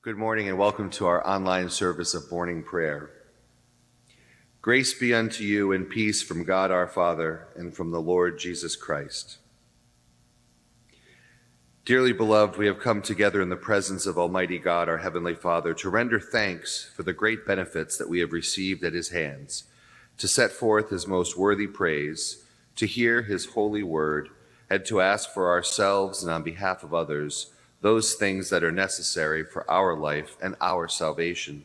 Good morning and welcome to our online service of morning prayer. Grace be unto you and peace from God our Father and from the Lord Jesus Christ. Dearly beloved, we have come together in the presence of Almighty God, our Heavenly Father, to render thanks for the great benefits that we have received at His hands, to set forth His most worthy praise, to hear His holy word, and to ask for ourselves and on behalf of others those things that are necessary for our life and our salvation.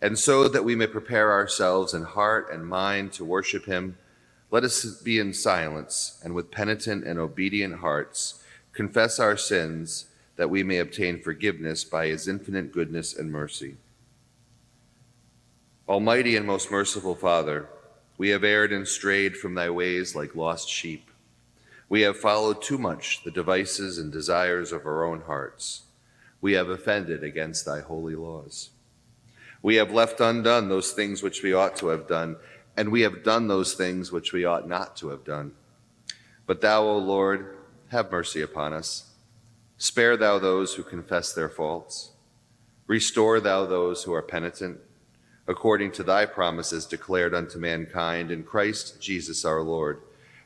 And so that we may prepare ourselves in heart and mind to worship Him, let us be in silence and with penitent and obedient hearts confess our sins that we may obtain forgiveness by His infinite goodness and mercy. Almighty and most merciful Father, we have erred and strayed from Thy ways like lost sheep. We have followed too much the devices and desires of our own hearts. We have offended against thy holy laws. We have left undone those things which we ought to have done, and we have done those things which we ought not to have done. But thou, O Lord, have mercy upon us. Spare thou those who confess their faults. Restore thou those who are penitent, according to thy promises declared unto mankind in Christ Jesus our Lord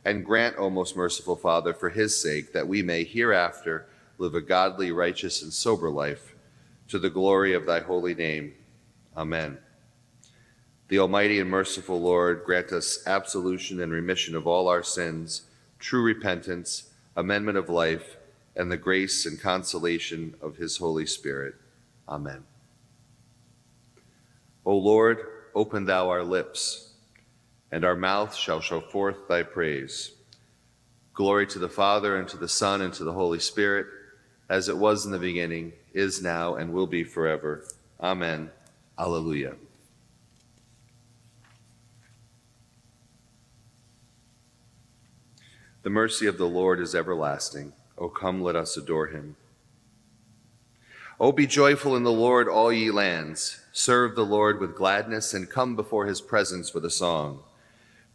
and grant, O most merciful Father, for his sake, that we may hereafter live a godly, righteous, and sober life to the glory of thy holy name. Amen. The Almighty and merciful Lord grant us absolution and remission of all our sins, true repentance, amendment of life, and the grace and consolation of his Holy Spirit. Amen. O Lord, open thou our lips and our mouth shall show forth thy praise. Glory to the Father, and to the Son, and to the Holy Spirit, as it was in the beginning, is now, and will be forever. Amen. Alleluia. The mercy of the Lord is everlasting. O come, let us adore him. O be joyful in the Lord, all ye lands. Serve the Lord with gladness, and come before his presence with a song.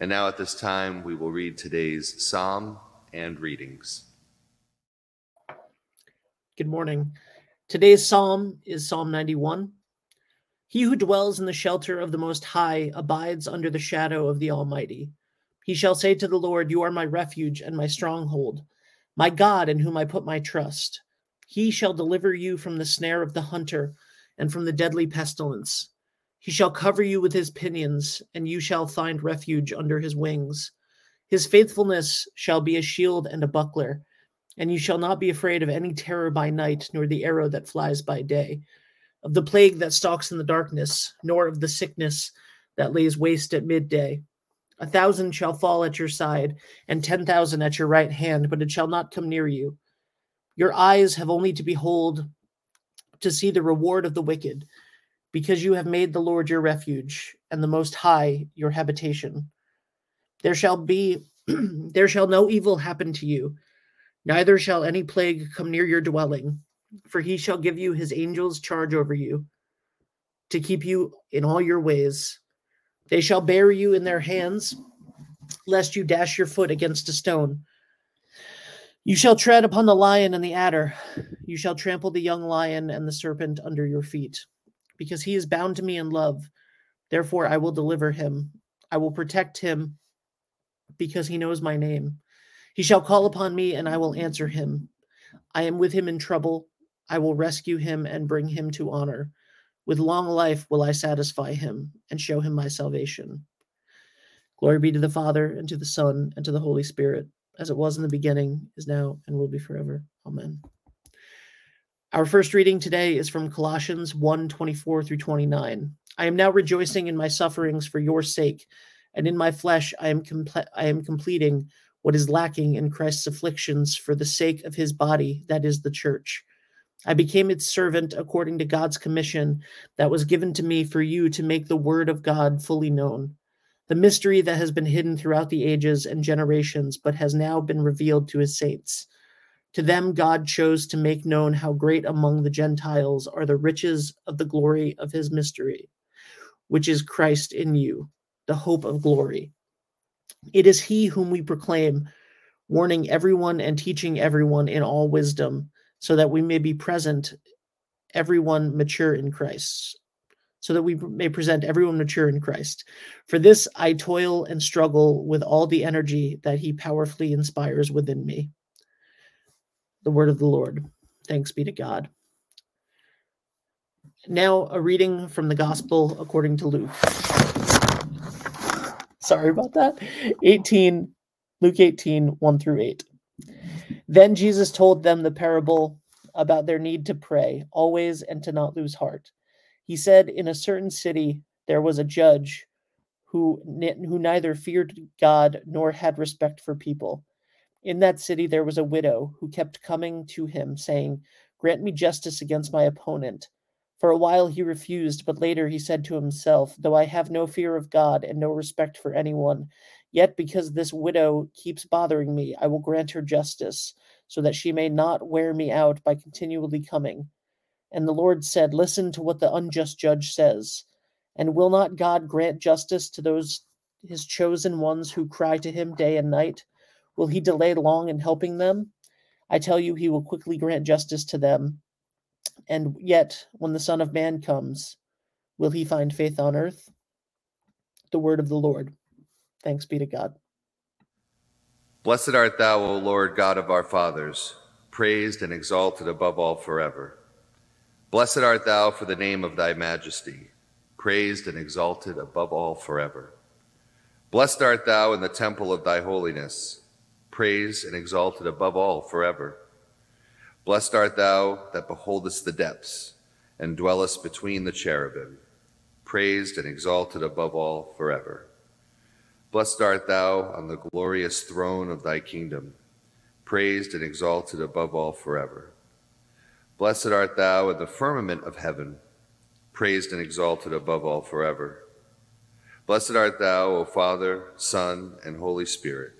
And now at this time, we will read today's psalm and readings. Good morning. Today's psalm is Psalm 91. He who dwells in the shelter of the Most High abides under the shadow of the Almighty. He shall say to the Lord, You are my refuge and my stronghold, my God in whom I put my trust. He shall deliver you from the snare of the hunter and from the deadly pestilence. He shall cover you with his pinions, and you shall find refuge under his wings. His faithfulness shall be a shield and a buckler, and you shall not be afraid of any terror by night, nor the arrow that flies by day, of the plague that stalks in the darkness, nor of the sickness that lays waste at midday. A thousand shall fall at your side, and ten thousand at your right hand, but it shall not come near you. Your eyes have only to behold to see the reward of the wicked because you have made the Lord your refuge and the Most High your habitation. There shall be there shall no evil happen to you, neither shall any plague come near your dwelling, for he shall give you his angels charge over you to keep you in all your ways. They shall bear you in their hands, lest you dash your foot against a stone. You shall tread upon the lion and the adder. You shall trample the young lion and the serpent under your feet because he is bound to me in love. Therefore, I will deliver him. I will protect him because he knows my name. He shall call upon me, and I will answer him. I am with him in trouble. I will rescue him and bring him to honor. With long life will I satisfy him and show him my salvation. Glory be to the Father, and to the Son, and to the Holy Spirit, as it was in the beginning, is now, and will be forever. Amen. Our first reading today is from Colossians 1 24 through 29. I am now rejoicing in my sufferings for your sake, and in my flesh I am, I am completing what is lacking in Christ's afflictions for the sake of his body, that is the church. I became its servant according to God's commission that was given to me for you to make the word of God fully known, the mystery that has been hidden throughout the ages and generations, but has now been revealed to his saints. To them, God chose to make known how great among the Gentiles are the riches of the glory of his mystery, which is Christ in you, the hope of glory. It is he whom we proclaim, warning everyone and teaching everyone in all wisdom, so that we may be present, everyone mature in Christ. So that we may present everyone mature in Christ. For this I toil and struggle with all the energy that he powerfully inspires within me the word of the Lord. Thanks be to God. Now, a reading from the Gospel according to Luke. Sorry about that. 18, Luke 18, 1 through 8. Then Jesus told them the parable about their need to pray always and to not lose heart. He said, In a certain city there was a judge who, who neither feared God nor had respect for people. In that city there was a widow who kept coming to him, saying, Grant me justice against my opponent. For a while he refused, but later he said to himself, Though I have no fear of God and no respect for anyone, yet because this widow keeps bothering me, I will grant her justice, so that she may not wear me out by continually coming. And the Lord said, Listen to what the unjust judge says. And will not God grant justice to those his chosen ones who cry to him day and night? Will he delay long in helping them? I tell you, he will quickly grant justice to them. And yet, when the Son of Man comes, will he find faith on earth? The word of the Lord. Thanks be to God. Blessed art thou, O Lord God of our fathers, praised and exalted above all forever. Blessed art thou for the name of thy majesty, praised and exalted above all forever. Blessed art thou in the temple of thy holiness praised and exalted above all forever. Blessed art thou that beholdest the depths and dwellest between the cherubim, praised and exalted above all forever. Blessed art thou on the glorious throne of thy kingdom, praised and exalted above all forever. Blessed art thou in the firmament of heaven, praised and exalted above all forever. Blessed art thou, O Father, Son, and Holy Spirit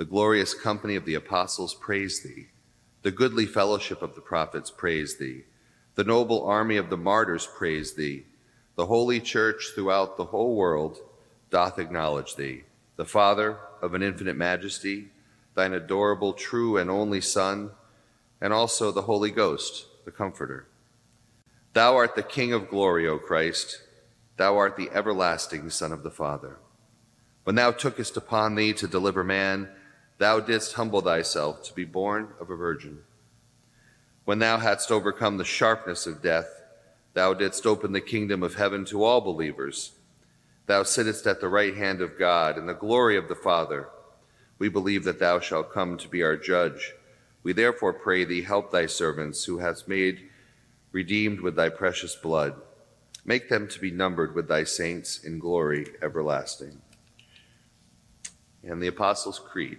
The glorious company of the apostles praise thee. The goodly fellowship of the prophets praise thee. The noble army of the martyrs praise thee. The holy church throughout the whole world doth acknowledge thee, the Father of an infinite majesty, thine adorable, true, and only Son, and also the Holy Ghost, the Comforter. Thou art the King of glory, O Christ. Thou art the everlasting Son of the Father. When thou tookest upon thee to deliver man, thou didst humble thyself to be born of a virgin. When thou hadst overcome the sharpness of death, thou didst open the kingdom of heaven to all believers. Thou sittest at the right hand of God in the glory of the Father. We believe that thou shalt come to be our judge. We therefore pray thee, help thy servants who hast made redeemed with thy precious blood. Make them to be numbered with thy saints in glory everlasting. And the Apostles' Creed.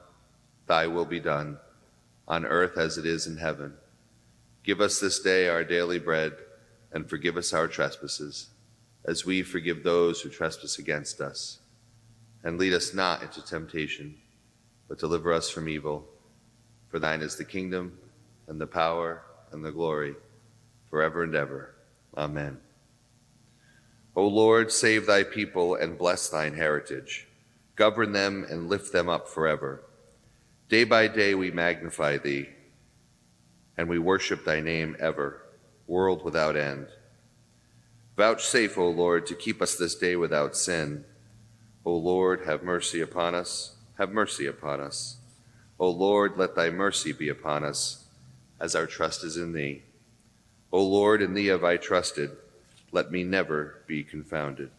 thy will be done, on earth as it is in heaven. Give us this day our daily bread, and forgive us our trespasses, as we forgive those who trespass against us. And lead us not into temptation, but deliver us from evil. For thine is the kingdom, and the power, and the glory, forever and ever. Amen. O Lord, save thy people and bless thine heritage. Govern them and lift them up forever. Day by day we magnify thee, and we worship thy name ever, world without end. Vouchsafe, O Lord, to keep us this day without sin. O Lord, have mercy upon us, have mercy upon us. O Lord, let thy mercy be upon us, as our trust is in thee. O Lord, in thee have I trusted let me never be confounded.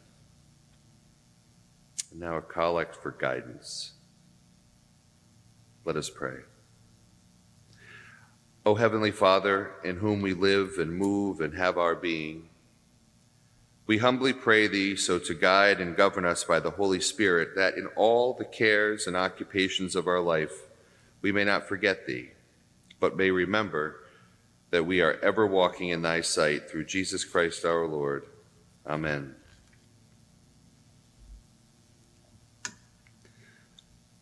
And now a collect for guidance. Let us pray. O Heavenly Father, in whom we live and move and have our being, we humbly pray Thee so to guide and govern us by the Holy Spirit that in all the cares and occupations of our life we may not forget Thee, but may remember that we are ever walking in thy sight through Jesus Christ our Lord. Amen.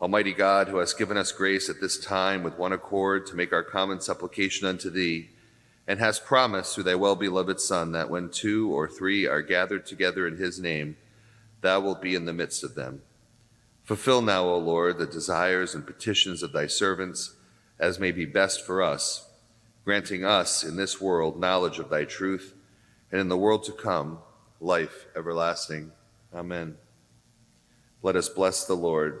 Almighty God, who hast given us grace at this time with one accord to make our common supplication unto thee, and hast promised through thy well beloved Son that when two or three are gathered together in his name, thou wilt be in the midst of them. Fulfill now, O Lord, the desires and petitions of thy servants, as may be best for us, granting us in this world knowledge of thy truth and in the world to come, life everlasting. Amen. Let us bless the Lord.